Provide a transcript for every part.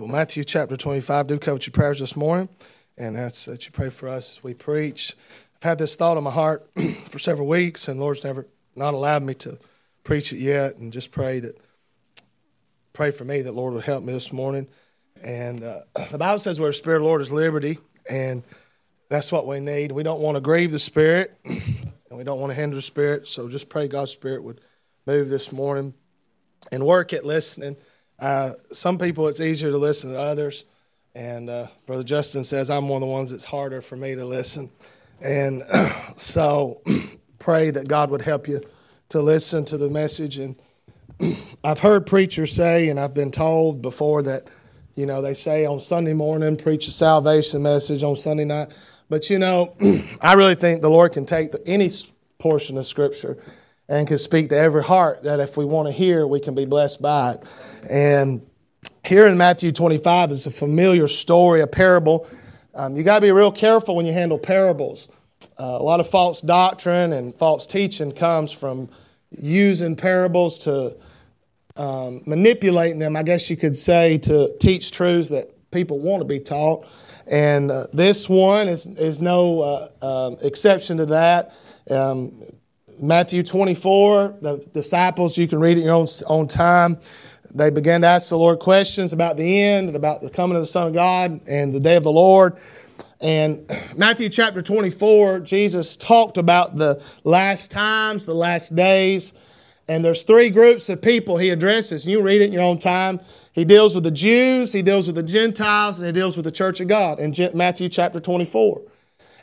Well, Matthew chapter 25, do cover your prayers this morning, and that's that you pray for us as we preach. I've had this thought in my heart for several weeks, and Lord's never not allowed me to preach it yet, and just pray that, pray for me that Lord would help me this morning. And uh, the Bible says where the Spirit of the Lord is liberty, and that's what we need. We don't want to grieve the Spirit, and we don't want to hinder the Spirit, so just pray God's Spirit would move this morning and work at listening uh, some people it's easier to listen to others, and uh, Brother Justin says I'm one of the ones that's harder for me to listen. And so pray that God would help you to listen to the message. And I've heard preachers say, and I've been told before that, you know, they say on Sunday morning, preach a salvation message on Sunday night. But, you know, I really think the Lord can take the, any portion of Scripture and can speak to every heart that if we want to hear, we can be blessed by it. And here in Matthew 25 is a familiar story, a parable. Um, you got to be real careful when you handle parables. Uh, a lot of false doctrine and false teaching comes from using parables to um, manipulating them, I guess you could say, to teach truths that people want to be taught. And uh, this one is, is no uh, um, exception to that. Um, Matthew 24, the disciples, you can read it in your own, own time. They began to ask the Lord questions about the end, about the coming of the Son of God and the day of the Lord. And Matthew chapter 24, Jesus talked about the last times, the last days. And there's three groups of people he addresses. You read it in your own time. He deals with the Jews, he deals with the Gentiles, and he deals with the church of God in Matthew chapter 24.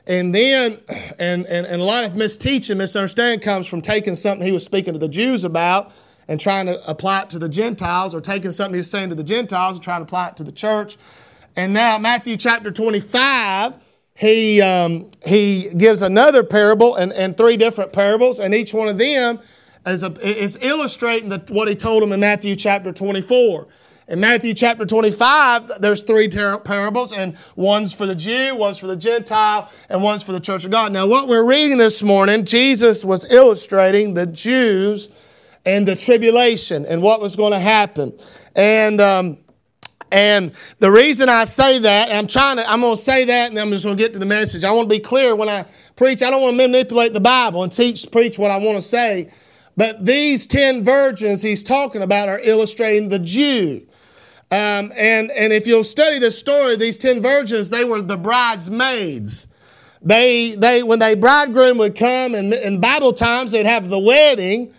And then, and, and, and a lot of misteaching, misunderstanding comes from taking something he was speaking to the Jews about and trying to apply it to the Gentiles, or taking something he's saying to the Gentiles and trying to apply it to the church. And now, Matthew chapter 25, he, um, he gives another parable and, and three different parables, and each one of them is, a, is illustrating the, what he told them in Matthew chapter 24. In Matthew chapter 25, there's three parables, and one's for the Jew, one's for the Gentile, and one's for the church of God. Now, what we're reading this morning, Jesus was illustrating the Jews and the tribulation and what was going to happen. And, um, and the reason I say that, I'm trying to, I'm going to say that and I'm just going to get to the message. I want to be clear when I preach. I don't want to manipulate the Bible and teach, preach what I want to say. But these 10 virgins he's talking about are illustrating the Jew. Um, and, and if you'll study the story, these 10 virgins, they were the bridesmaids. They, they, when the bridegroom would come, and in Bible times, they'd have the wedding,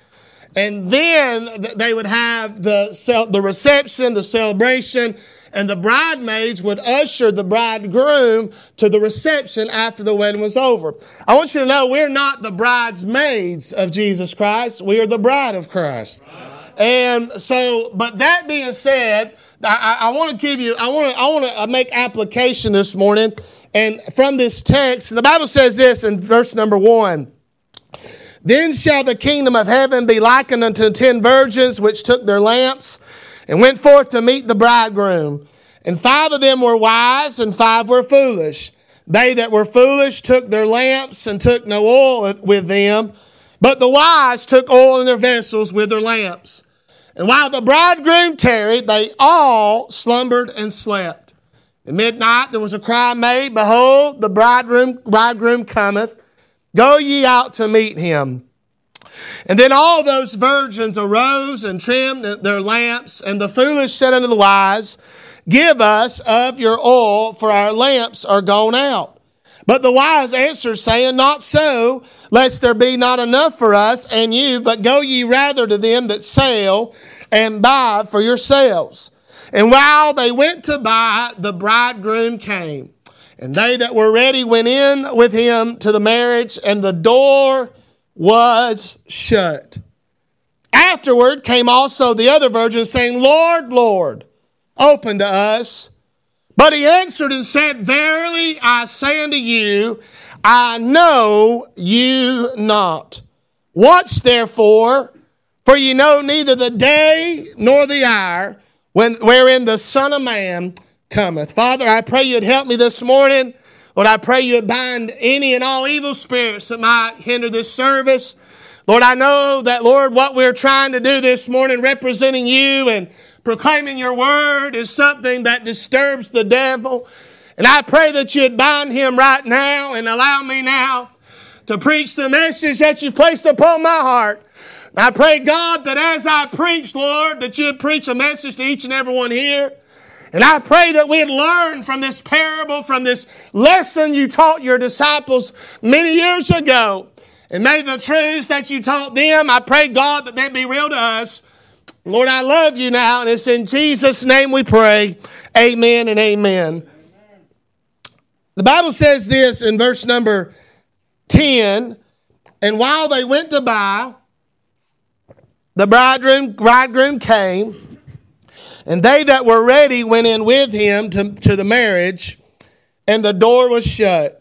and then they would have the, the reception, the celebration, and the bridesmaids would usher the bridegroom to the reception after the wedding was over. I want you to know we're not the bridesmaids of Jesus Christ, we are the bride of Christ. And so, but that being said, I, I want to give you, I want to, I want to uh, make application this morning. And from this text, and the Bible says this in verse number one. Then shall the kingdom of heaven be likened unto ten virgins which took their lamps and went forth to meet the bridegroom. And five of them were wise and five were foolish. They that were foolish took their lamps and took no oil with them, but the wise took oil in their vessels with their lamps. And while the bridegroom tarried, they all slumbered and slept. At midnight there was a cry made, Behold, the bridegroom, bridegroom cometh. Go ye out to meet him. And then all those virgins arose and trimmed their lamps, and the foolish said unto the wise, Give us of your oil, for our lamps are gone out. But the wise answered, saying, Not so, lest there be not enough for us and you, but go ye rather to them that sell and buy for yourselves. And while they went to buy, the bridegroom came. And they that were ready went in with him to the marriage, and the door was shut. Afterward came also the other virgins, saying, Lord, Lord, open to us. But he answered and said, Verily I say unto you, I know you not. Watch therefore, for ye know neither the day nor the hour when, wherein the Son of Man cometh. Father, I pray you'd help me this morning. Lord, I pray you'd bind any and all evil spirits that might hinder this service. Lord, I know that, Lord, what we're trying to do this morning, representing you and proclaiming your word is something that disturbs the devil. And I pray that you'd bind him right now and allow me now to preach the message that you've placed upon my heart. I pray, God, that as I preach, Lord, that you'd preach a message to each and every one here. And I pray that we'd learn from this parable, from this lesson you taught your disciples many years ago. And may the truths that you taught them, I pray, God, that they be real to us. Lord, I love you now, and it's in Jesus' name we pray. Amen and amen. The Bible says this in verse number 10 And while they went to buy, the bridegroom, bridegroom came, and they that were ready went in with him to, to the marriage, and the door was shut.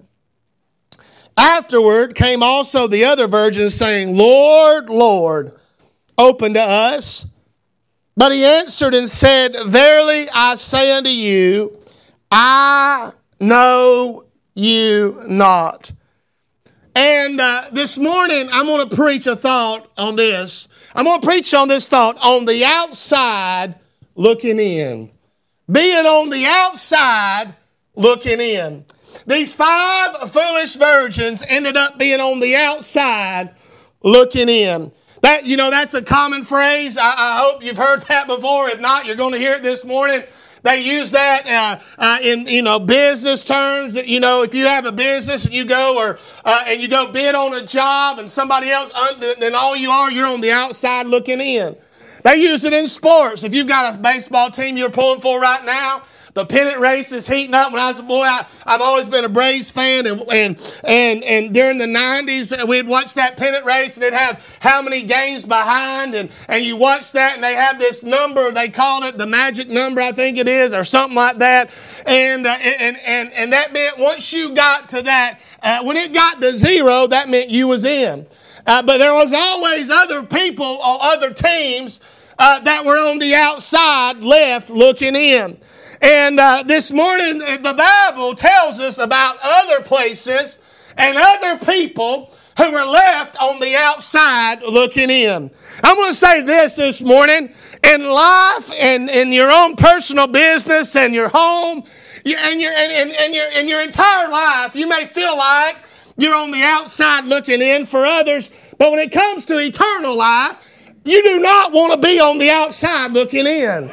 Afterward came also the other virgins, saying, Lord, Lord, open to us. But he answered and said, Verily I say unto you, I know you not. And uh, this morning, I'm going to preach a thought on this. I'm going to preach on this thought on the outside looking in. Being on the outside looking in. These five foolish virgins ended up being on the outside looking in. That, you know, that's a common phrase. I, I hope you've heard that before. If not, you're going to hear it this morning. They use that uh, uh, in you know business terms. That you know, if you have a business and you go or uh, and you go bid on a job and somebody else, then all you are, you're on the outside looking in. They use it in sports. If you've got a baseball team you're pulling for right now, the pennant race is heating up. When I was a boy, I, have always been a Braves fan, and and and and during the '90s, we'd watch that pennant race, and it'd have how many games behind, and and you watch that, and they have this number. They call it the magic number, I think it is, or something like that. And uh, and and and that meant once you got to that, uh, when it got to zero, that meant you was in. Uh, but there was always other people or other teams uh, that were on the outside left looking in. And uh, this morning, uh, the Bible tells us about other places and other people who were left on the outside looking in. I'm going to say this this morning in life and in your own personal business and your home and your, and, and, and, your, and your entire life, you may feel like you're on the outside looking in for others, but when it comes to eternal life, you do not want to be on the outside looking in.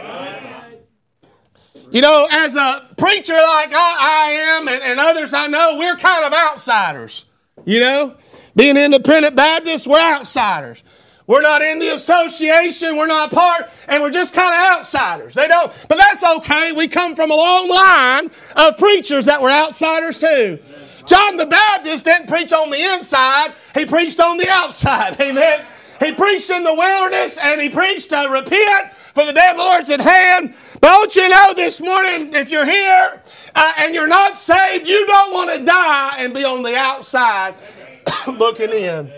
You know, as a preacher like I, I am and, and others I know, we're kind of outsiders. You know, being independent Baptists, we're outsiders. We're not in the association, we're not part, and we're just kind of outsiders. They don't, but that's okay. We come from a long line of preachers that were outsiders too. John the Baptist didn't preach on the inside, he preached on the outside. Amen. He preached in the wilderness and he preached to repent for the day of the Lord's at hand. But want you know this morning, if you're here uh, and you're not saved, you don't want to die and be on the outside looking in.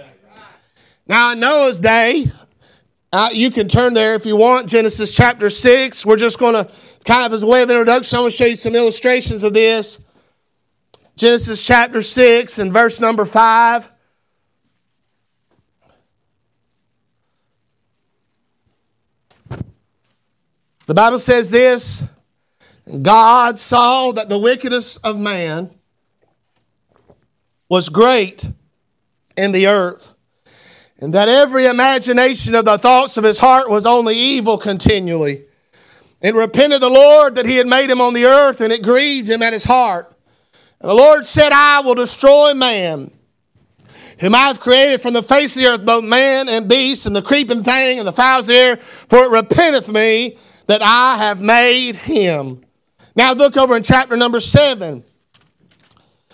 Now, in Noah's day, uh, you can turn there if you want, Genesis chapter 6. We're just going to, kind of as a way of introduction, I'm going to show you some illustrations of this. Genesis chapter 6 and verse number 5. The Bible says this God saw that the wickedness of man was great in the earth, and that every imagination of the thoughts of his heart was only evil continually. It repented the Lord that he had made him on the earth, and it grieved him at his heart. And the Lord said, I will destroy man, whom I have created from the face of the earth, both man and beast, and the creeping thing, and the fowls of the air, for it repenteth me that I have made him. Now look over in chapter number 7.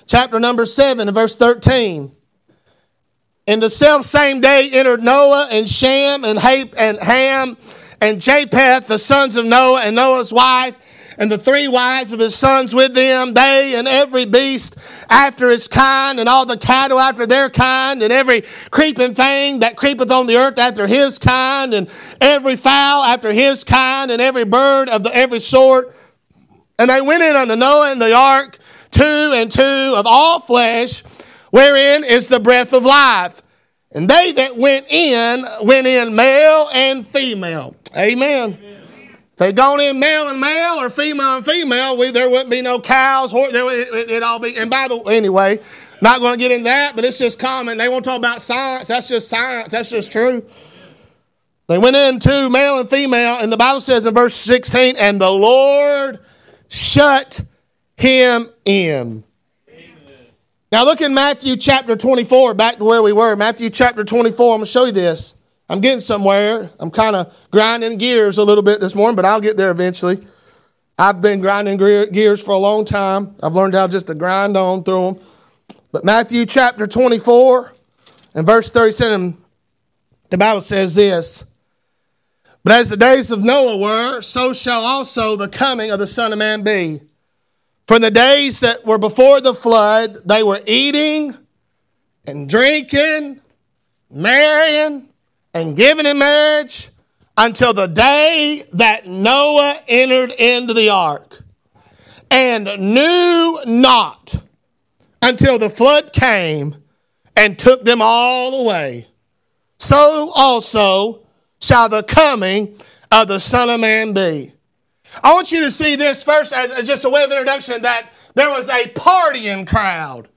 Chapter number 7 and verse 13. In the self same day entered Noah and Shem and Hap and Ham and Japheth, the sons of Noah, and Noah's wife, and the three wives of his sons with them, they and every beast after its kind, and all the cattle after their kind, and every creeping thing that creepeth on the earth after his kind, and every fowl after his kind, and every bird of the, every sort. And they went in unto Noah and the ark, two and two of all flesh, wherein is the breath of life. And they that went in, went in male and female. Amen. Amen. They'd gone in male and male or female and female, we, there wouldn't be no cows. Horse, there, it, it'd all be. And by the way, anyway, not going to get into that, but it's just common. They won't talk about science. That's just science. That's just true. They went in into male and female, and the Bible says in verse 16, and the Lord shut him in. Now look in Matthew chapter 24, back to where we were. Matthew chapter 24, I'm going to show you this. I'm getting somewhere. I'm kind of grinding gears a little bit this morning, but I'll get there eventually. I've been grinding gears for a long time. I've learned how just to grind on through them. But Matthew chapter 24 and verse 37, the Bible says this But as the days of Noah were, so shall also the coming of the Son of Man be. For the days that were before the flood, they were eating and drinking, marrying, and given in marriage until the day that Noah entered into the ark and knew not until the flood came and took them all away. So also shall the coming of the Son of Man be. I want you to see this first as, as just a way of introduction that there was a partying crowd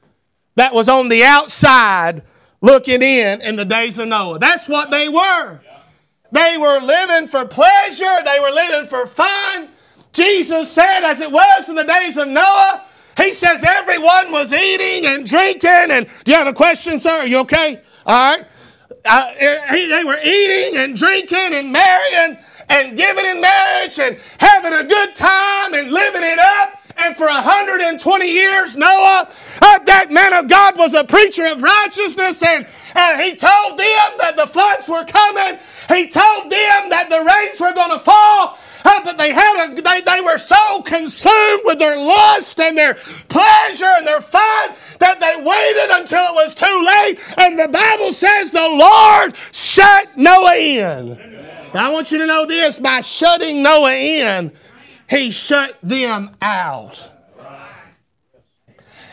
that was on the outside looking in in the days of Noah. That's what they were. They were living for pleasure, they were living for fun. Jesus said, as it was in the days of Noah, he says everyone was eating and drinking. And do you have a question, sir? Are you okay? All right. Uh, they were eating and drinking and marrying and giving in marriage and having a good time and living it up. And for 120 years, Noah, uh, that man of God was a preacher of righteousness, and, he told them that the floods were coming. He told them that the rains were going to fall. Uh, but they had a, they, they were so consumed with their lust and their pleasure and their fun that they waited until it was too late. And the Bible says the Lord shut Noah in. Now, I want you to know this by shutting Noah in, he shut them out.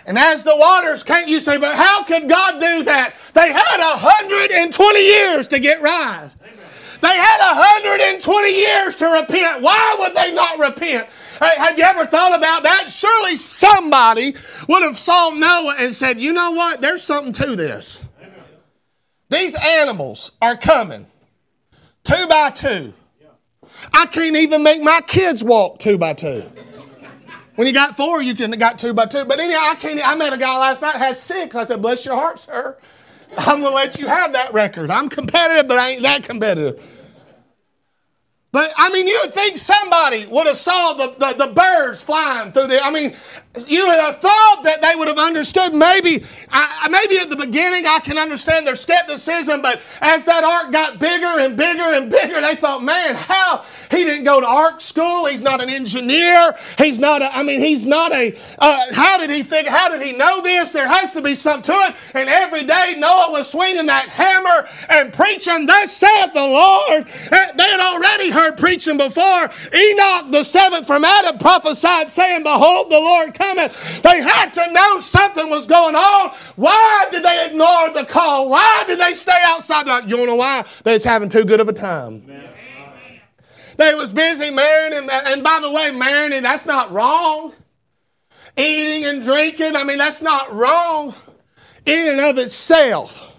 And as the waters can't you say, but how could God do that? They had 120 years to get right. They had 120 years to repent. Why would they not repent? Hey, have you ever thought about that? Surely somebody would have saw Noah and said, you know what? There's something to this. These animals are coming two by two. I can't even make my kids walk two by two. When you got four, you can got two by two. But anyhow, I can't. I met a guy last night had six. I said, "Bless your heart, sir. I'm gonna let you have that record. I'm competitive, but I ain't that competitive." But I mean, you would think somebody would have saw the, the, the, birds flying through there. I mean, you would have thought that they would have understood. Maybe, I, maybe at the beginning I can understand their skepticism, but as that ark got bigger and bigger and bigger, they thought, man, how he didn't go to ark school. He's not an engineer. He's not a, I mean, he's not a, uh, how did he figure, how did he know this? There has to be something to it. And every day Noah was swinging that hammer and preaching, thus saith the Lord. They had already heard preaching before. Enoch, the seventh from Adam, prophesied, saying, Behold, the Lord cometh. They had to know something was going on. Why did they ignore the call? Why did they stay outside? You know why? They was having too good of a time. Amen. They was busy marrying, and, and by the way, marrying, that's not wrong. Eating and drinking, I mean, that's not wrong in and of itself.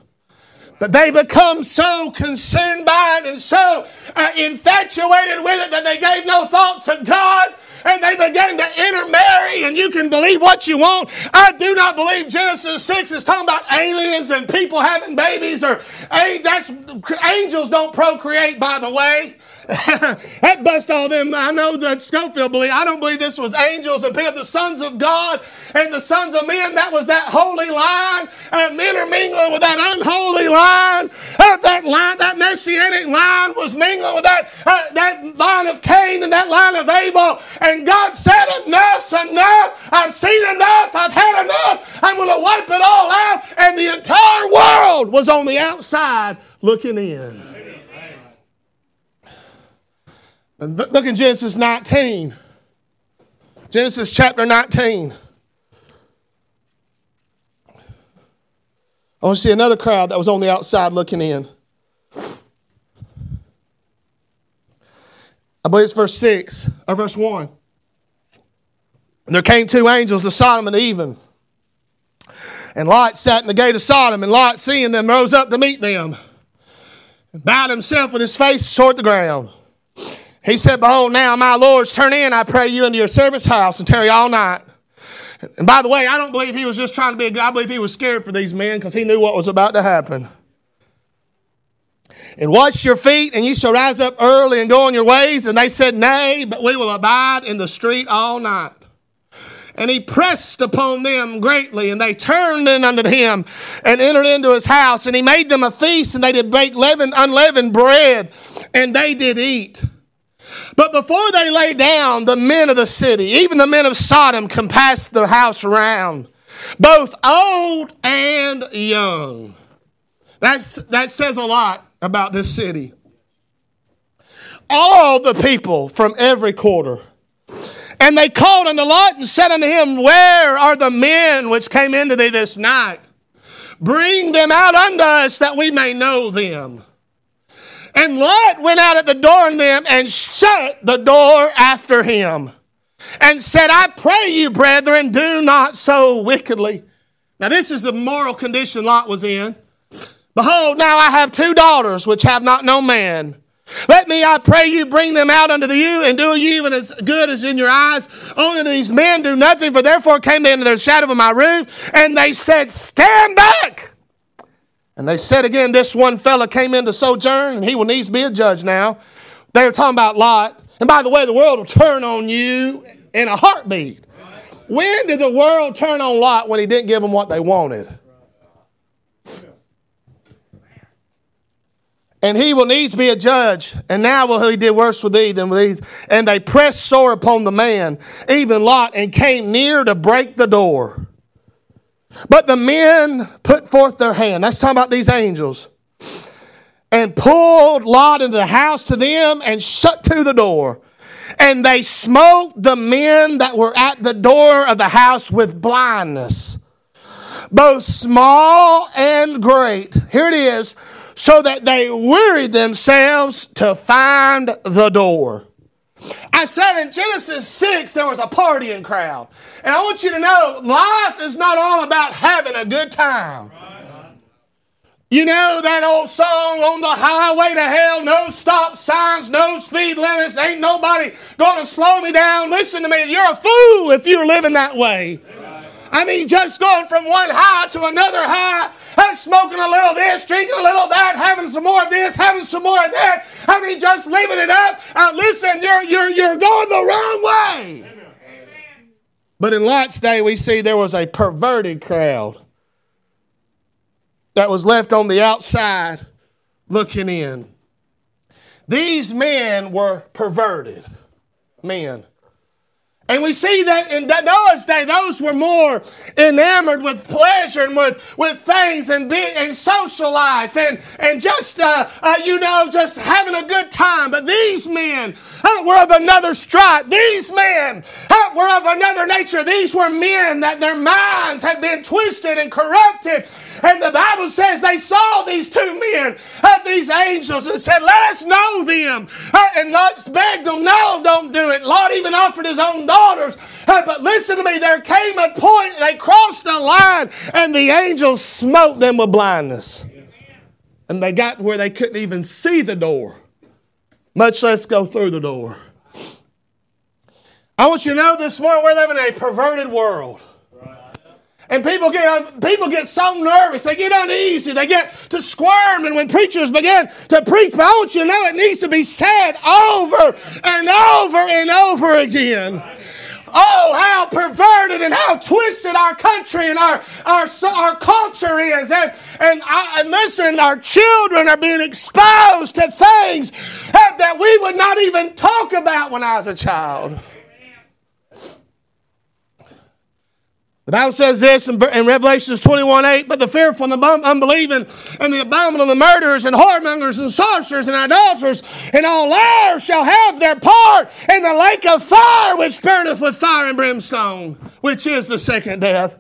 But they become so consumed by it and so uh, infatuated with it that they gave no thought to God and they began to intermarry, and you can believe what you want. I do not believe Genesis 6 is talking about aliens and people having babies or angels don't procreate, by the way. that bust all them. I know that Scofield believe. I don't believe this was angels and people, the sons of God and the sons of men. That was that holy line. And men are mingling with that unholy line. Uh, that line, that messianic line, was mingling with that uh, that line of Cain and that line of Abel. And God said, "Enough's enough. I've seen enough. I've had enough. I'm going to wipe it all out." And the entire world was on the outside looking in. Look in Genesis 19. Genesis chapter 19. I want to see another crowd that was on the outside looking in. I believe it's verse 6 or verse 1. And there came two angels of Sodom and even. And Lot sat in the gate of Sodom, and Lot, seeing them, rose up to meet them, and bowed himself with his face toward the ground. He said, Behold, now, my lords, turn in, I pray you, into your servant's house and tarry all night. And by the way, I don't believe he was just trying to be a good. I believe he was scared for these men because he knew what was about to happen. And wash your feet, and you shall rise up early and go on your ways. And they said, Nay, but we will abide in the street all night. And he pressed upon them greatly, and they turned in unto him and entered into his house. And he made them a feast, and they did bake leavened, unleavened bread, and they did eat. But before they lay down, the men of the city, even the men of Sodom, compassed the house around, both old and young. That's, that says a lot about this city. All the people from every quarter. And they called unto Lot and said unto him, Where are the men which came into thee this night? Bring them out unto us that we may know them. And Lot went out at the door on them and shut the door after him and said, I pray you, brethren, do not so wickedly. Now, this is the moral condition Lot was in. Behold, now I have two daughters which have not known man. Let me, I pray you, bring them out unto you, and do ye even as good as in your eyes. Only these men do nothing, for therefore came they into the shadow of my roof, and they said, Stand back! And they said again, this one fella came in to sojourn, and he will needs be a judge now. They were talking about Lot. And by the way, the world will turn on you in a heartbeat. When did the world turn on Lot when he didn't give them what they wanted? And he will needs be a judge. And now will he did worse with thee than with these. And they pressed sore upon the man, even Lot, and came near to break the door. But the men put forth their hand. That's talking about these angels. And pulled Lot into the house to them and shut to the door. And they smote the men that were at the door of the house with blindness, both small and great. Here it is. So that they wearied themselves to find the door. I said in Genesis 6 there was a partying crowd. And I want you to know life is not all about having a good time. You know that old song on the highway to hell, no stop signs, no speed limits, ain't nobody gonna slow me down. Listen to me, you're a fool if you're living that way. I mean, just going from one high to another high I'm smoking a little this, drinking a little that, having some more of this, having some more of that. I mean, just leaving it up. Uh, listen, you're, you're, you're going the wrong way. But in Lot's day, we see there was a perverted crowd that was left on the outside looking in. These men were perverted men. And we see that in Noah's day, those were more enamored with pleasure and with, with things and, be, and social life and, and just, uh, uh, you know, just having a good time. But these men uh, were of another stripe. These men uh, were of another nature. These were men that their minds had been twisted and corrupted and the Bible says they saw these two men, uh, these angels, and said, Let us know them. And Lot begged them, No, don't do it. Lot even offered his own daughters. Uh, but listen to me, there came a point, they crossed the line, and the angels smote them with blindness. And they got where they couldn't even see the door, much less go through the door. I want you to know this morning we're living in a perverted world. And people get, uh, people get so nervous. They get uneasy. They get to squirm. And when preachers begin to preach, I want you know it needs to be said over and over and over again. Oh, how perverted and how twisted our country and our, our, our culture is. And, and, I, and listen, our children are being exposed to things that we would not even talk about when I was a child. The Bible says this in, in Revelations 21 8, but the fearful and the unbelieving and the abominable and the murderers and whoremongers and sorcerers and idolaters and all liars shall have their part in the lake of fire which burneth with fire and brimstone, which is the second death.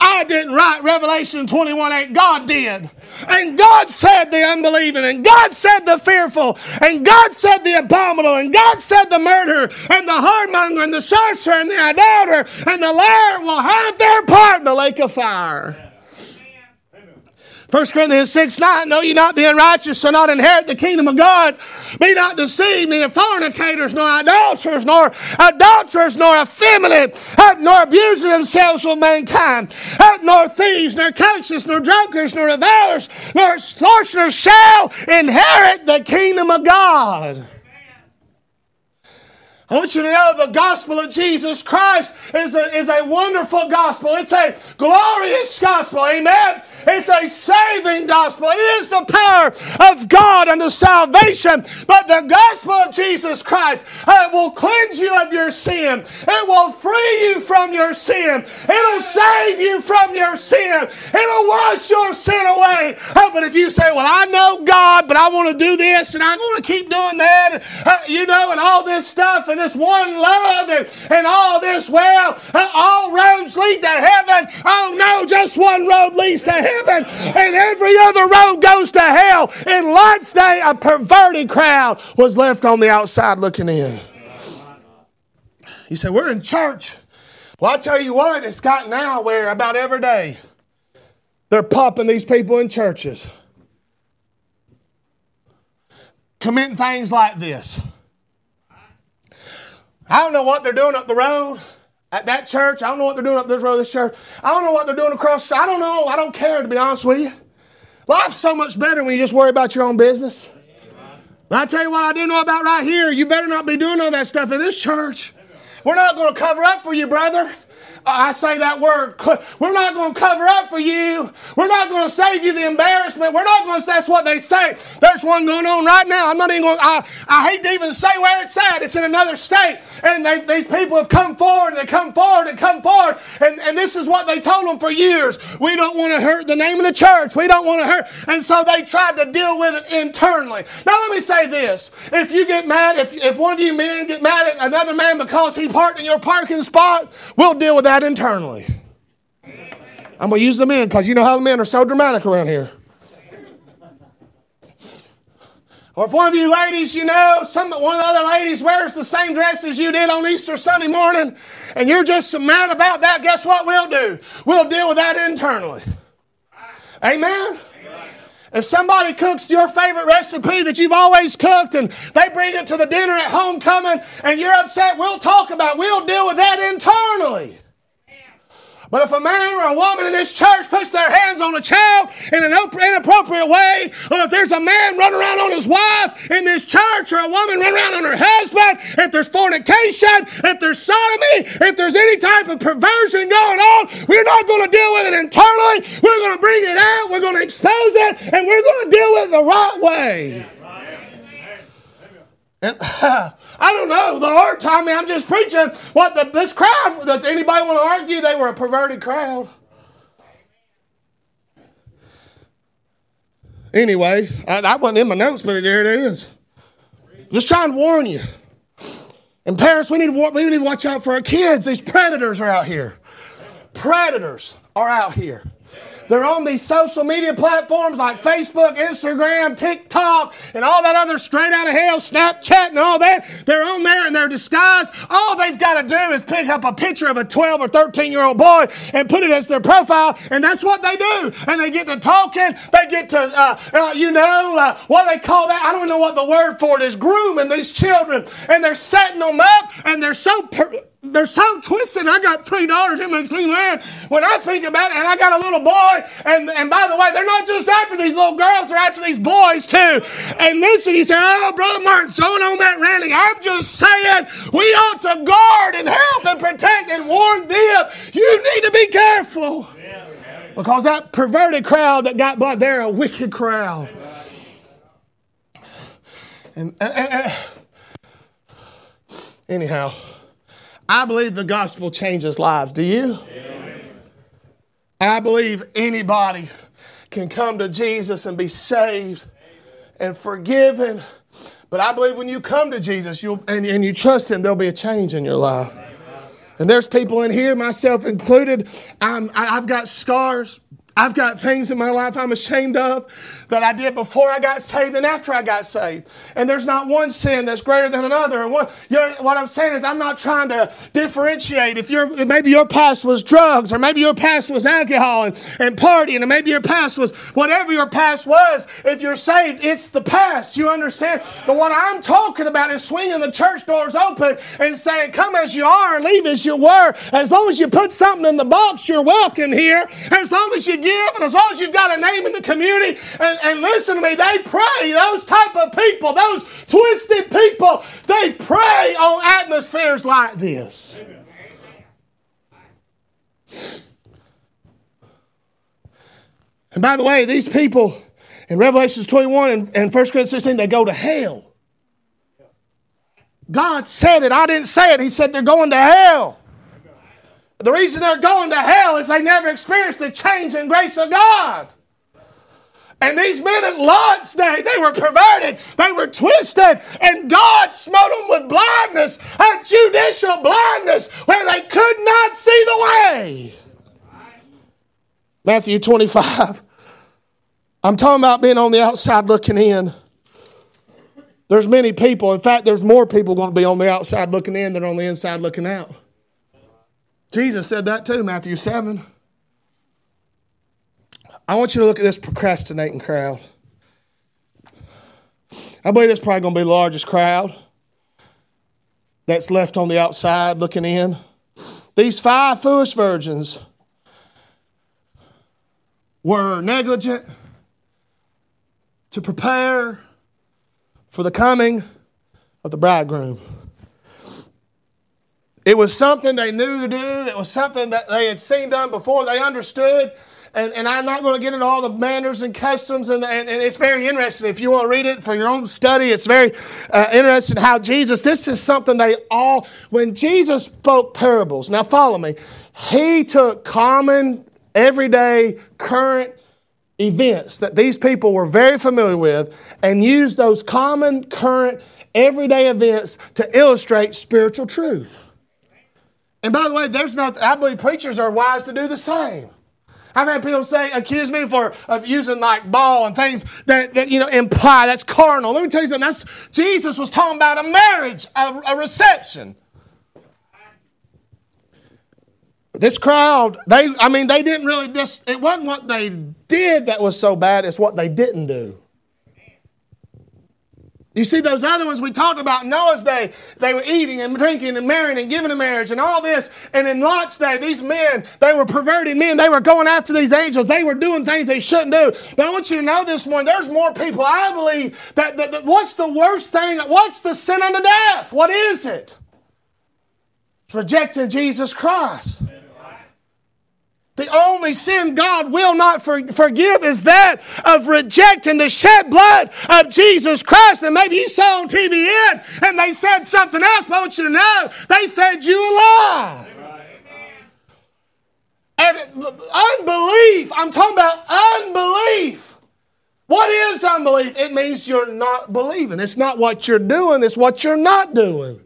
I didn't write Revelation 21 8. God did. And God said the unbelieving, and God said the fearful, and God said the abominable, and God said the murderer, and the whoremonger, and the sorcerer, and the idolater, and the liar will have their part in the lake of fire. 1 Corinthians 6 9, know ye not the unrighteous shall not inherit the kingdom of God. Be not deceived, neither fornicators, nor idolaters, nor adulterers, nor effeminate, nor abusers themselves with mankind, nor thieves, nor covetous, nor drunkards, nor revilers, nor extortioners shall inherit the kingdom of God. I want you to know the gospel of Jesus Christ is a, is a wonderful gospel. It's a glorious gospel. Amen. It's a saving gospel. It is the power of God unto salvation. But the gospel of Jesus Christ uh, will cleanse you of your sin. It will free you from your sin. It'll save you from your sin. It'll wash your sin away. Uh, but if you say, Well, I know God, but I want to do this and I want to keep doing that, uh, you know, and all this stuff and this one love and, and all this, well, uh, all roads lead to heaven. Oh, no, just one road leads to heaven and every other road goes to hell. In Lot's day, a perverted crowd was left on the outside looking in. You say, We're in church. Well, I tell you what, it's got now where about every day they're popping these people in churches, committing things like this. I don't know what they're doing up the road at that church. I don't know what they're doing up this road, this church. I don't know what they're doing across. I don't know. I don't care, to be honest with you. Life's so much better when you just worry about your own business. But I tell you what I do know about right here. You better not be doing all that stuff in this church. We're not going to cover up for you, brother. I say that word. We're not going to cover up for you. We're not going to save you the embarrassment. We're not going to, that's what they say. There's one going on right now. I'm not even going I, I hate to even say where it's at. It's in another state. And they, these people have come forward and they come forward and come forward. And, and this is what they told them for years. We don't want to hurt the name of the church. We don't want to hurt. And so they tried to deal with it internally. Now, let me say this. If you get mad, if, if one of you men get mad at another man because he parked in your parking spot, we'll deal with that that internally. I'm going to use the men because you know how the men are so dramatic around here. Or if one of you ladies, you know, some one of the other ladies wears the same dress as you did on Easter Sunday morning, and you're just mad about that, guess what we'll do? We'll deal with that internally. Amen? If somebody cooks your favorite recipe that you've always cooked and they bring it to the dinner at homecoming and you're upset, we'll talk about it. We'll deal with that internally. But if a man or a woman in this church puts their hands on a child in an inappropriate way, or if there's a man running around on his wife in this church, or a woman running around on her husband, if there's fornication, if there's sodomy, if there's any type of perversion going on, we're not going to deal with it internally. We're going to bring it out, we're going to expose it, and we're going to deal with it the right way. And, I don't know. The Lord told me I'm just preaching what the, this crowd, does anybody want to argue they were a perverted crowd? Anyway, I, wasn't in my notes, but there it is. Just trying to warn you. And parents, we need, to, we need to watch out for our kids. These predators are out here. Predators are out here. They're on these social media platforms like Facebook, Instagram, TikTok, and all that other straight out of hell, Snapchat, and all that. They're on there and they're disguised. All they've got to do is pick up a picture of a 12 or 13 year old boy and put it as their profile, and that's what they do. And they get to talking, they get to, uh, uh, you know, uh, what they call that? I don't know what the word for it is grooming these children, and they're setting them up, and they're so. Per- they're so twisted. I got three daughters in me mad when I think about it. And I got a little boy. And and by the way, they're not just after these little girls; they're after these boys too. And listen, you say, "Oh, brother Martin, so on that ranting." I'm just saying we ought to guard and help and protect and warn them. You need to be careful because that perverted crowd that got blood, they're a wicked crowd. And, and, and anyhow. I believe the gospel changes lives. Do you? Amen. I believe anybody can come to Jesus and be saved and forgiven. But I believe when you come to Jesus you'll, and, and you trust Him, there'll be a change in your life. And there's people in here, myself included. I'm, I, I've got scars. I've got things in my life I'm ashamed of that I did before I got saved and after I got saved. And there's not one sin that's greater than another. What, what I'm saying is, I'm not trying to differentiate. If you're, maybe your past was drugs, or maybe your past was alcohol and, and partying, and maybe your past was whatever your past was. If you're saved, it's the past. You understand? But what I'm talking about is swinging the church doors open and saying, Come as you are, leave as you were. As long as you put something in the box, you're welcome here. As long as you give, and as long as you've got a name in the community, and, and listen to me, they pray. Those type of people, those twisted people, they prey on atmospheres like this. And by the way, these people in Revelations 21 and, and 1 Corinthians 16, they go to hell. God said it. I didn't say it. He said they're going to hell. The reason they're going to hell is they never experienced the change and grace of God. And these men at Lot's day, they were perverted, they were twisted, and God smote them with blindness, a judicial blindness, where they could not see the way. Matthew 25. I'm talking about being on the outside looking in. There's many people. In fact, there's more people going to be on the outside looking in than on the inside looking out. Jesus said that too, Matthew 7. I want you to look at this procrastinating crowd. I believe it's probably going to be the largest crowd that's left on the outside looking in. These five foolish virgins were negligent to prepare for the coming of the bridegroom. It was something they knew to do. It was something that they had seen done before. They understood and, and I'm not going to get into all the manners and customs, and, and, and, it's very interesting. If you want to read it for your own study, it's very uh, interesting how Jesus, this is something they all, when Jesus spoke parables, now follow me, he took common, everyday, current events that these people were very familiar with and used those common, current, everyday events to illustrate spiritual truth. And by the way, there's not, I believe preachers are wise to do the same. I've had people say, accuse me for of using like ball and things that, that you know imply that's carnal. Let me tell you something. That's Jesus was talking about a marriage, a, a reception. This crowd, they I mean, they didn't really just it wasn't what they did that was so bad, it's what they didn't do. You see, those other ones we talked about, Noah's day, they were eating and drinking and marrying and giving a marriage and all this. And in Lot's day, these men, they were perverted men. They were going after these angels. They were doing things they shouldn't do. But I want you to know this morning, there's more people, I believe, that, that, that what's the worst thing? What's the sin unto death? What is it? It's rejecting Jesus Christ. The only sin God will not for, forgive is that of rejecting the shed blood of Jesus Christ. And maybe you saw on TBN and they said something else, but I want you to know they fed you a lie. And unbelief, I'm talking about unbelief. What is unbelief? It means you're not believing. It's not what you're doing, it's what you're not doing.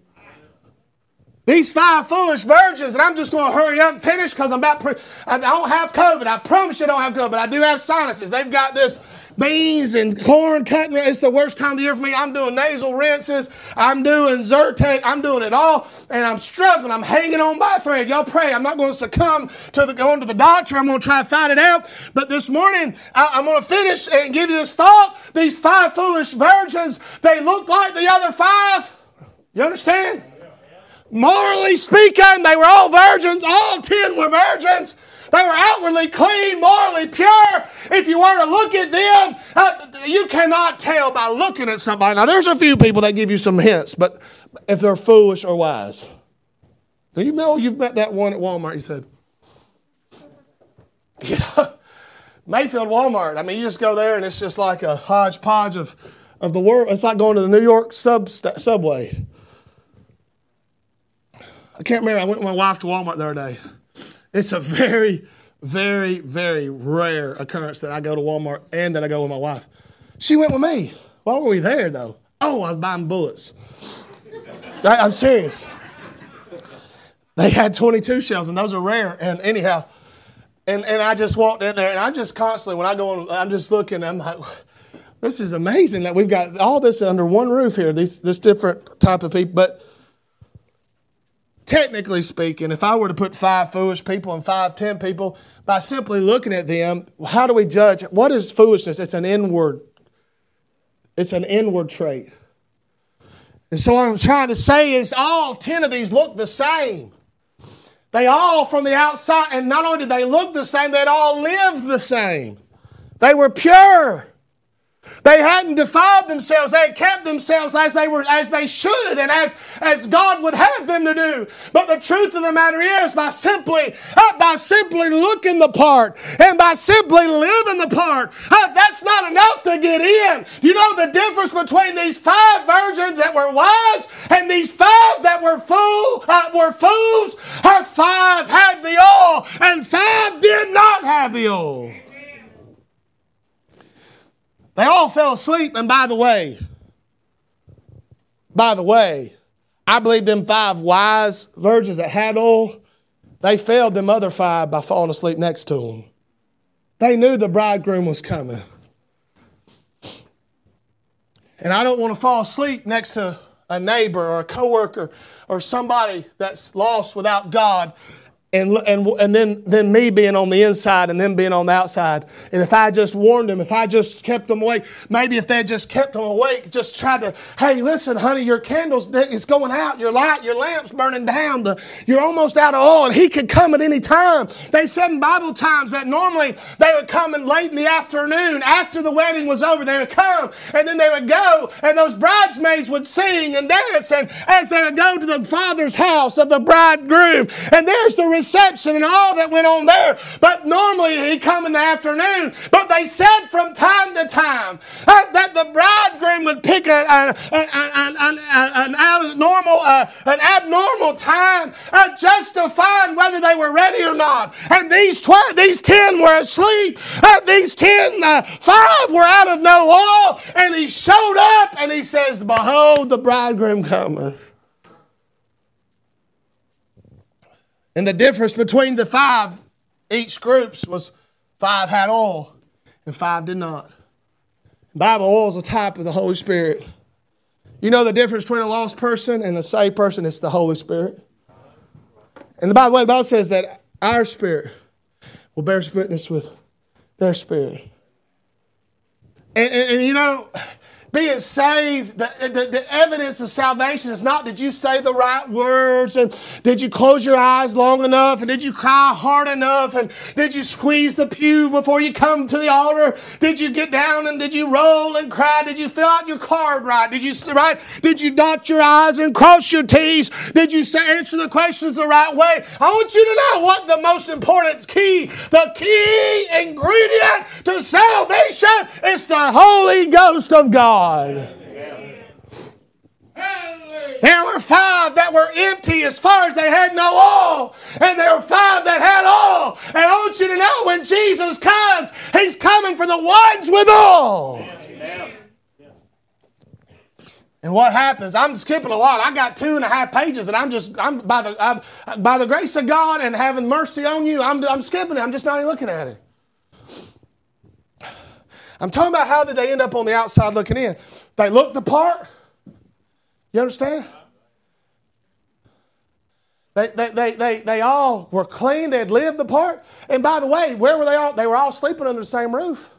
These five foolish virgins, and I'm just going to hurry up and finish because I'm about. Pre- I don't have COVID. I promise you, I don't have COVID, but I do have sinuses. They've got this beans and corn cutting. It's the worst time of year for me. I'm doing nasal rinses. I'm doing Zyrtec. I'm doing it all, and I'm struggling. I'm hanging on by a thread. Y'all pray. I'm not going to succumb to the going to the doctor. I'm going to try to fight it out. But this morning, I, I'm going to finish and give you this thought. These five foolish virgins, they look like the other five. You understand? Morally speaking, they were all virgins. All ten were virgins. They were outwardly clean, morally pure. If you were to look at them, uh, you cannot tell by looking at somebody. Now, there's a few people that give you some hints, but if they're foolish or wise. Do you know you've met that one at Walmart? You said, yeah. Mayfield Walmart. I mean, you just go there and it's just like a hodgepodge of, of the world. It's like going to the New York sub, subway. I can't remember. I went with my wife to Walmart the other day. It's a very, very, very rare occurrence that I go to Walmart and that I go with my wife. She went with me. Why were we there though? Oh, I was buying bullets. I, I'm serious. They had 22 shells, and those are rare. And anyhow, and, and I just walked in there, and I'm just constantly, when I go on, I'm just looking, I'm like, this is amazing that we've got all this under one roof here, these, this different type of people. But technically speaking, if I were to put five foolish people and five, ten people, by simply looking at them, how do we judge? What is foolishness? It's an inward, it's an inward trait. And so what I'm trying to say is all ten of these look the same. They all from the outside, and not only did they look the same, they'd all lived the same. They were pure. They hadn't defiled themselves. They had kept themselves as they were, as they should, and as, as God would have them to do. But the truth of the matter is, by simply, uh, by simply looking the part and by simply living the part, uh, that's not enough to get in. You know the difference between these five virgins that were wise and these five that were fool uh, were fools. Uh, five had the oil, and five did not have the oil. They all fell asleep, and by the way, by the way, I believe them five wise virgins that had oil, they failed them other five by falling asleep next to them. They knew the bridegroom was coming. And I don't want to fall asleep next to a neighbor or a coworker or somebody that's lost without God and, and, and then, then me being on the inside and them being on the outside. And if I just warned them, if I just kept them awake, maybe if they just kept them awake, just tried to, hey, listen, honey, your candles is going out, your light, your lamp's burning down, the, you're almost out of oil, and he could come at any time. They said in Bible times that normally they would come in late in the afternoon after the wedding was over. They would come and then they would go, and those bridesmaids would sing and dance, and as they would go to the father's house of the bridegroom, and there's the reception and all that went on there. But normally he'd come in the afternoon. But they said from time to time uh, that the bridegroom would pick a, a, a, an abnormal, uh, an abnormal time uh, just to find whether they were ready or not. And these tw- these ten were asleep. Uh, these ten, uh, five were out of no oil. And he showed up and he says, "Behold, the bridegroom cometh." And the difference between the five, each groups was five had oil and five did not. Bible oil is a type of the Holy Spirit. You know the difference between a lost person and a saved person? It's the Holy Spirit. And by the Bible, the Bible says that our spirit will bear witness with their spirit. And, and, and you know, being saved, the, the, the, evidence of salvation is not did you say the right words and did you close your eyes long enough and did you cry hard enough and did you squeeze the pew before you come to the altar? Did you get down and did you roll and cry? Did you fill out your card right? Did you right? Did you dot your I's and cross your T's? Did you answer the questions the right way? I want you to know what the most important key, the key ingredient to salvation is the Holy Ghost of God. God. There were five that were empty as far as they had no oil. And there were five that had oil. And I want you to know when Jesus comes, He's coming for the ones with oil. And what happens? I'm skipping a lot. I got two and a half pages, and I'm just I'm by the I'm, by the grace of God and having mercy on you. I'm I'm skipping it. I'm just not even looking at it. I'm talking about how did they end up on the outside looking in? They looked the part. You understand? They, they, they, they, they all were clean. They had lived the part. And by the way, where were they all? They were all sleeping under the same roof.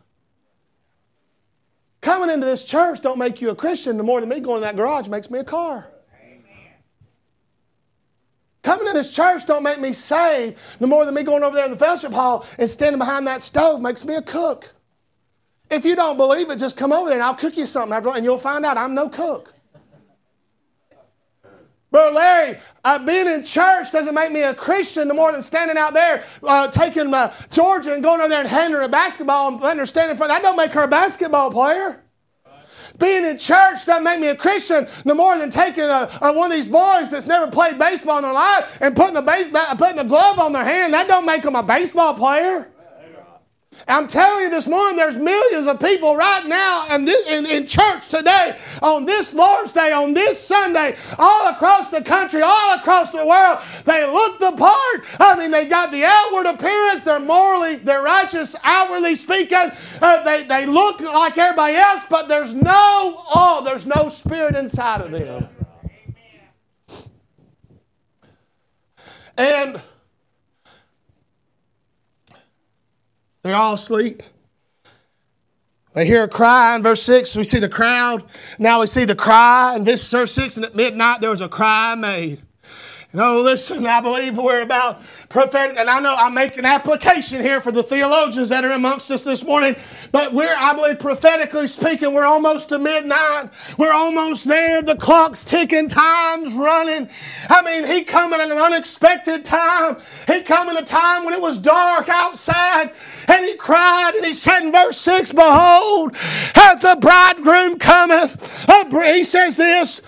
Coming into this church don't make you a Christian no more than me going in that garage makes me a car. Coming to this church don't make me saved no more than me going over there in the fellowship hall and standing behind that stove makes me a cook. If you don't believe it, just come over there and I'll cook you something after, and you'll find out I'm no cook. Brother Larry, uh, being in church doesn't make me a Christian no more than standing out there uh, taking uh, Georgia and going over there and handing her a basketball and letting her stand in front. That don't make her a basketball player. Being in church doesn't make me a Christian no more than taking a, a, one of these boys that's never played baseball in their life and putting a, base, putting a glove on their hand. That don't make them a baseball player. I'm telling you this morning, there's millions of people right now in, this, in, in church today, on this Lord's Day, on this Sunday, all across the country, all across the world. They look the part. I mean, they got the outward appearance. They're morally, they're righteous, outwardly speaking. Uh, they, they look like everybody else, but there's no, oh, there's no spirit inside of them. And they're all asleep. They hear a cry in verse 6. We see the crowd. Now we see the cry. In verse 6, and at midnight there was a cry made. No, listen, I believe we're about prophetic, and I know I'm making application here for the theologians that are amongst us this morning, but we're, I believe, prophetically speaking, we're almost to midnight. We're almost there. The clock's ticking, time's running. I mean, he coming at an unexpected time. He come in a time when it was dark outside, and he cried, and he said in verse 6, Behold, hath the bridegroom cometh. He says this,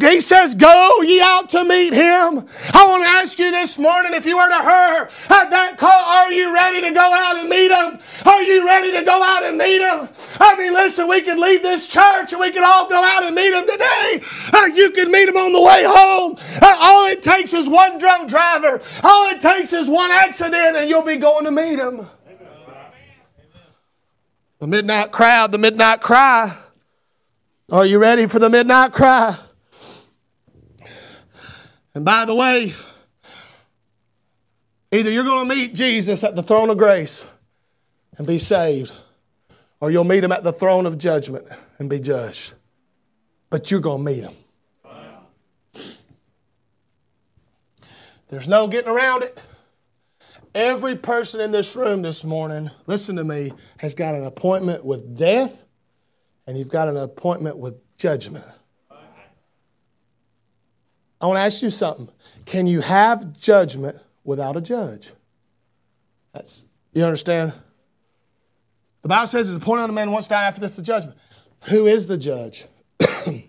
he says, Go ye out to meet him. I want to ask you this morning if you were to hear that call, are you ready to go out and meet him? Are you ready to go out and meet him? I mean, listen, we could leave this church and we could all go out and meet him today. Uh, you can meet him on the way home. Uh, all it takes is one drunk driver, all it takes is one accident, and you'll be going to meet him. The midnight crowd, the midnight cry. Are you ready for the midnight cry? And by the way, either you're going to meet Jesus at the throne of grace and be saved, or you'll meet him at the throne of judgment and be judged. But you're going to meet him. There's no getting around it. Every person in this room this morning, listen to me, has got an appointment with death and you've got an appointment with judgment. I want to ask you something. Can you have judgment without a judge? That's you understand? The Bible says it's appointed on a man once die after this the judgment. Who is the judge? 2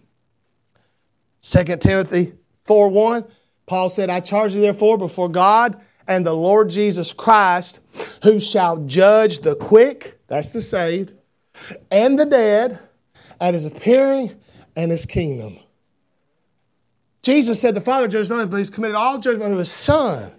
Timothy 4 1, Paul said, I charge you therefore before God and the Lord Jesus Christ, who shall judge the quick, that's the saved, and the dead at his appearing and his kingdom. Jesus said the Father judged none, but he's committed all judgment of his Son.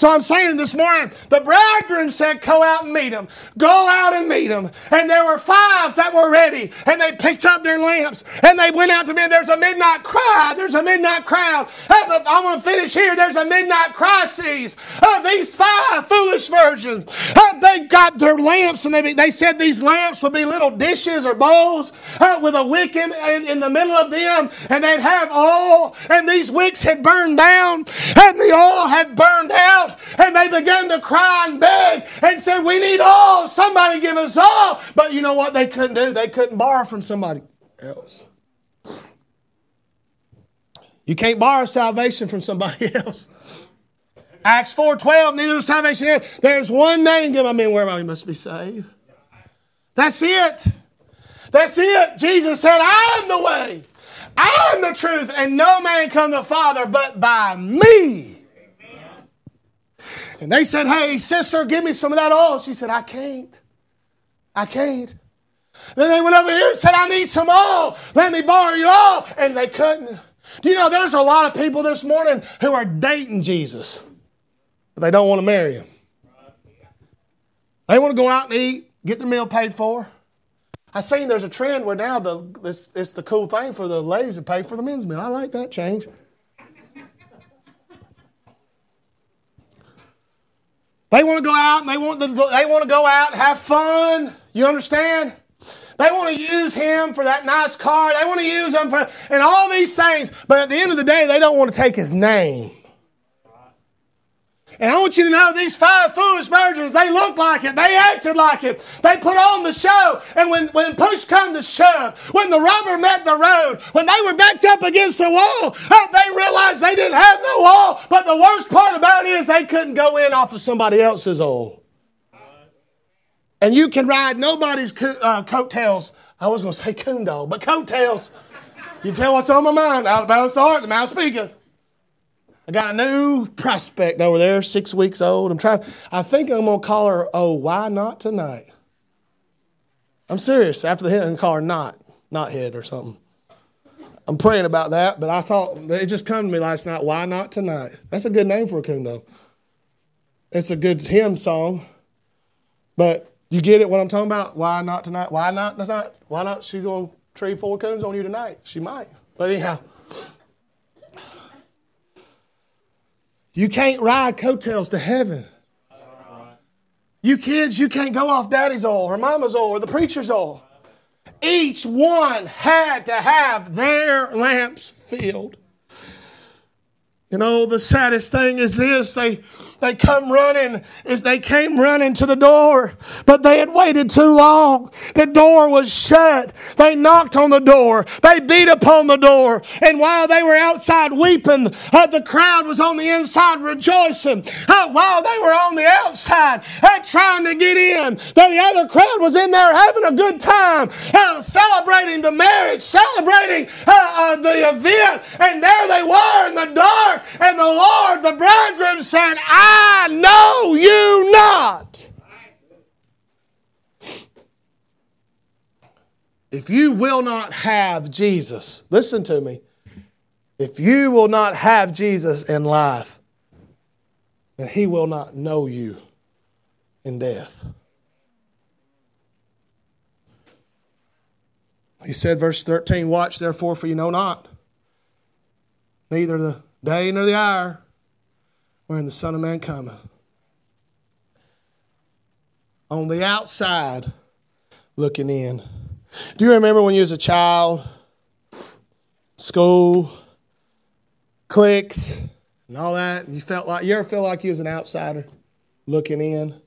So I'm saying this morning, the bridegroom said, Go out and meet him. Go out and meet him. And there were five that were ready, and they picked up their lamps and they went out to me. There's a midnight cry. There's a midnight crowd. I'm going to finish here. There's a midnight crisis. Uh, these five foolish virgins, uh, they got their lamps, and they, they said these lamps would be little dishes or bowls uh, with a wick in, in, in the middle of them, and they'd have oil, and these wicks had burned down, and the oil had burned out and they began to cry and beg and said, We need all. Somebody give us all. But you know what they couldn't do? They couldn't borrow from somebody else. You can't borrow salvation from somebody else. Acts 4.12, neither is salvation here. There's one name given men whereby you must be saved. That's it. That's it. Jesus said, I am the way. I am the truth, and no man come to the Father but by me. And they said, Hey, sister, give me some of that oil. She said, I can't. I can't. Then they went over here and said, I need some oil. Let me borrow your oil. And they couldn't. Do you know there's a lot of people this morning who are dating Jesus, but they don't want to marry him. They want to go out and eat, get their meal paid for. I've seen there's a trend where now the it's, it's the cool thing for the ladies to pay for the men's meal. I like that change. They want to go out and they want, the, they want to go out and have fun. You understand? They want to use him for that nice car. They want to use him for and all these things. But at the end of the day, they don't want to take his name. And I want you to know these five foolish virgins, they looked like it. They acted like it. They put on the show. And when, when push come to shove, when the rubber met the road, when they were backed up against the wall, uh, they realized they didn't have no wall. But the worst part about it is they couldn't go in off of somebody else's oil. And you can ride nobody's co- uh, coattails. I was going to say coon dog, but coattails. You tell what's on my mind. Out of the heart, the mouth speaketh. I got a new prospect over there, six weeks old. I'm trying. I think I'm gonna call her. Oh, why not tonight? I'm serious. After the hit, I'm call her not, not hit or something. I'm praying about that, but I thought it just came to me last night. Why not tonight? That's a good name for a coon, though. It's a good hymn song, but you get it what I'm talking about? Why not tonight? Why not tonight? Why not she gonna tree four coons on you tonight? She might. But anyhow. You can't ride coattails to heaven. You kids, you can't go off daddy's oil or mama's oil or the preacher's oil. Each one had to have their lamps filled. You know, the saddest thing is this they they come running as they came running to the door, but they had waited too long. The door was shut. They knocked on the door. They beat upon the door. And while they were outside weeping, uh, the crowd was on the inside rejoicing. Uh, while they were on the outside uh, trying to get in, the other crowd was in there having a good time, uh, celebrating the marriage, celebrating uh, uh, the event. And there they were in the dark. And the Lord, the bridegroom, said, I I know you not. If you will not have Jesus, listen to me. If you will not have Jesus in life, then he will not know you in death. He said, verse 13, Watch therefore, for you know not, neither the day nor the hour wherein the Son of Man cometh. On the outside, looking in. Do you remember when you was a child, school, cliques, and all that, and you felt like you ever feel like you was an outsider looking in?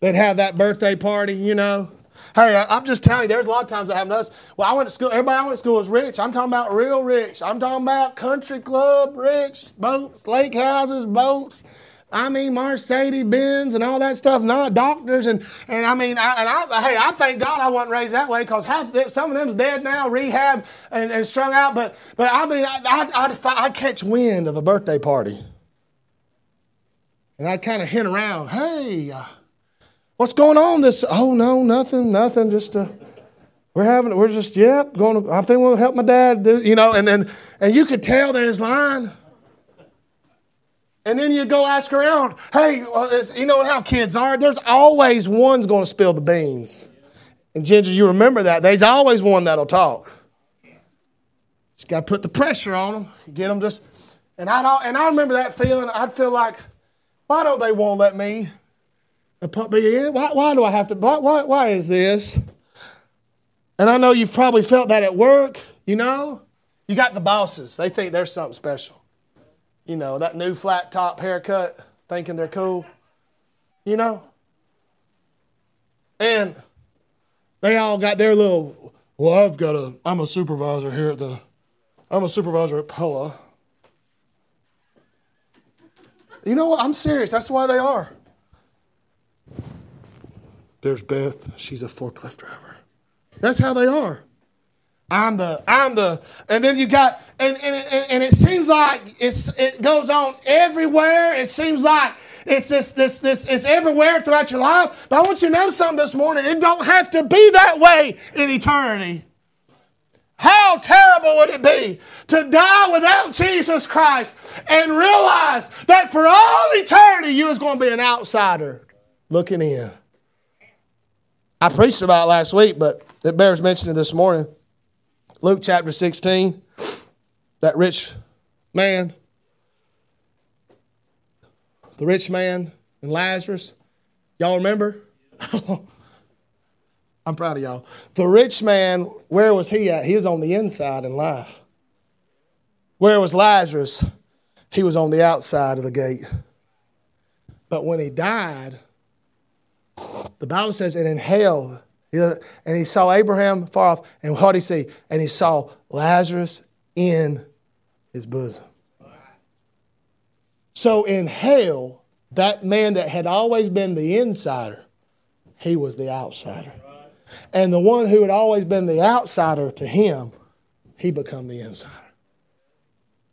They'd have that birthday party, you know. Hey, I'm just telling you, there's a lot of times that happened to us. Well, I went to school, everybody I went to school was rich. I'm talking about real rich. I'm talking about country club rich, boats, lake houses, boats. I mean, Mercedes Benz and all that stuff, not doctors. And, and I mean, I, and I, hey, I thank God I wasn't raised that way because half some of them's dead now, rehab and, and strung out. But, but I mean, I, I'd, I'd, I'd catch wind of a birthday party. And I'd kind of hint around, hey, uh, What's going on? This? Oh no, nothing, nothing. Just uh, we're having, we're just, yep, going. To, I think we'll help my dad. Do, you know, and then and you could tell his lying. And then you go ask around, hey, uh, you know how kids are. There's always one's going to spill the beans. And Ginger, you remember that. There's always one that'll talk. Just got to put the pressure on them. Get them just. And I and I remember that feeling. I'd feel like, why don't they won't let me? But why, why do I have to? Why, why, why is this? And I know you've probably felt that at work, you know? You got the bosses, they think they're something special. You know, that new flat top haircut, thinking they're cool, you know? And they all got their little, well, I've got a, I'm a supervisor here at the, I'm a supervisor at Pella. You know what? I'm serious. That's why they are. There's Beth. She's a forklift driver. That's how they are. I'm the, I'm the, and then you got, and, and, and it seems like it's, it goes on everywhere. It seems like it's this, this, this, it's everywhere throughout your life. But I want you to know something this morning. It don't have to be that way in eternity. How terrible would it be to die without Jesus Christ and realize that for all eternity you was going to be an outsider looking in? I preached about last week, but it bears mentioning this morning. Luke chapter 16, that rich man, the rich man and Lazarus. Y'all remember? I'm proud of y'all. The rich man, where was he at? He was on the inside in life. Where was Lazarus? He was on the outside of the gate. But when he died, the Bible says, and in hell, and he saw Abraham far off, and what did he see? And he saw Lazarus in his bosom. So in hell, that man that had always been the insider, he was the outsider. And the one who had always been the outsider to him, he become the insider.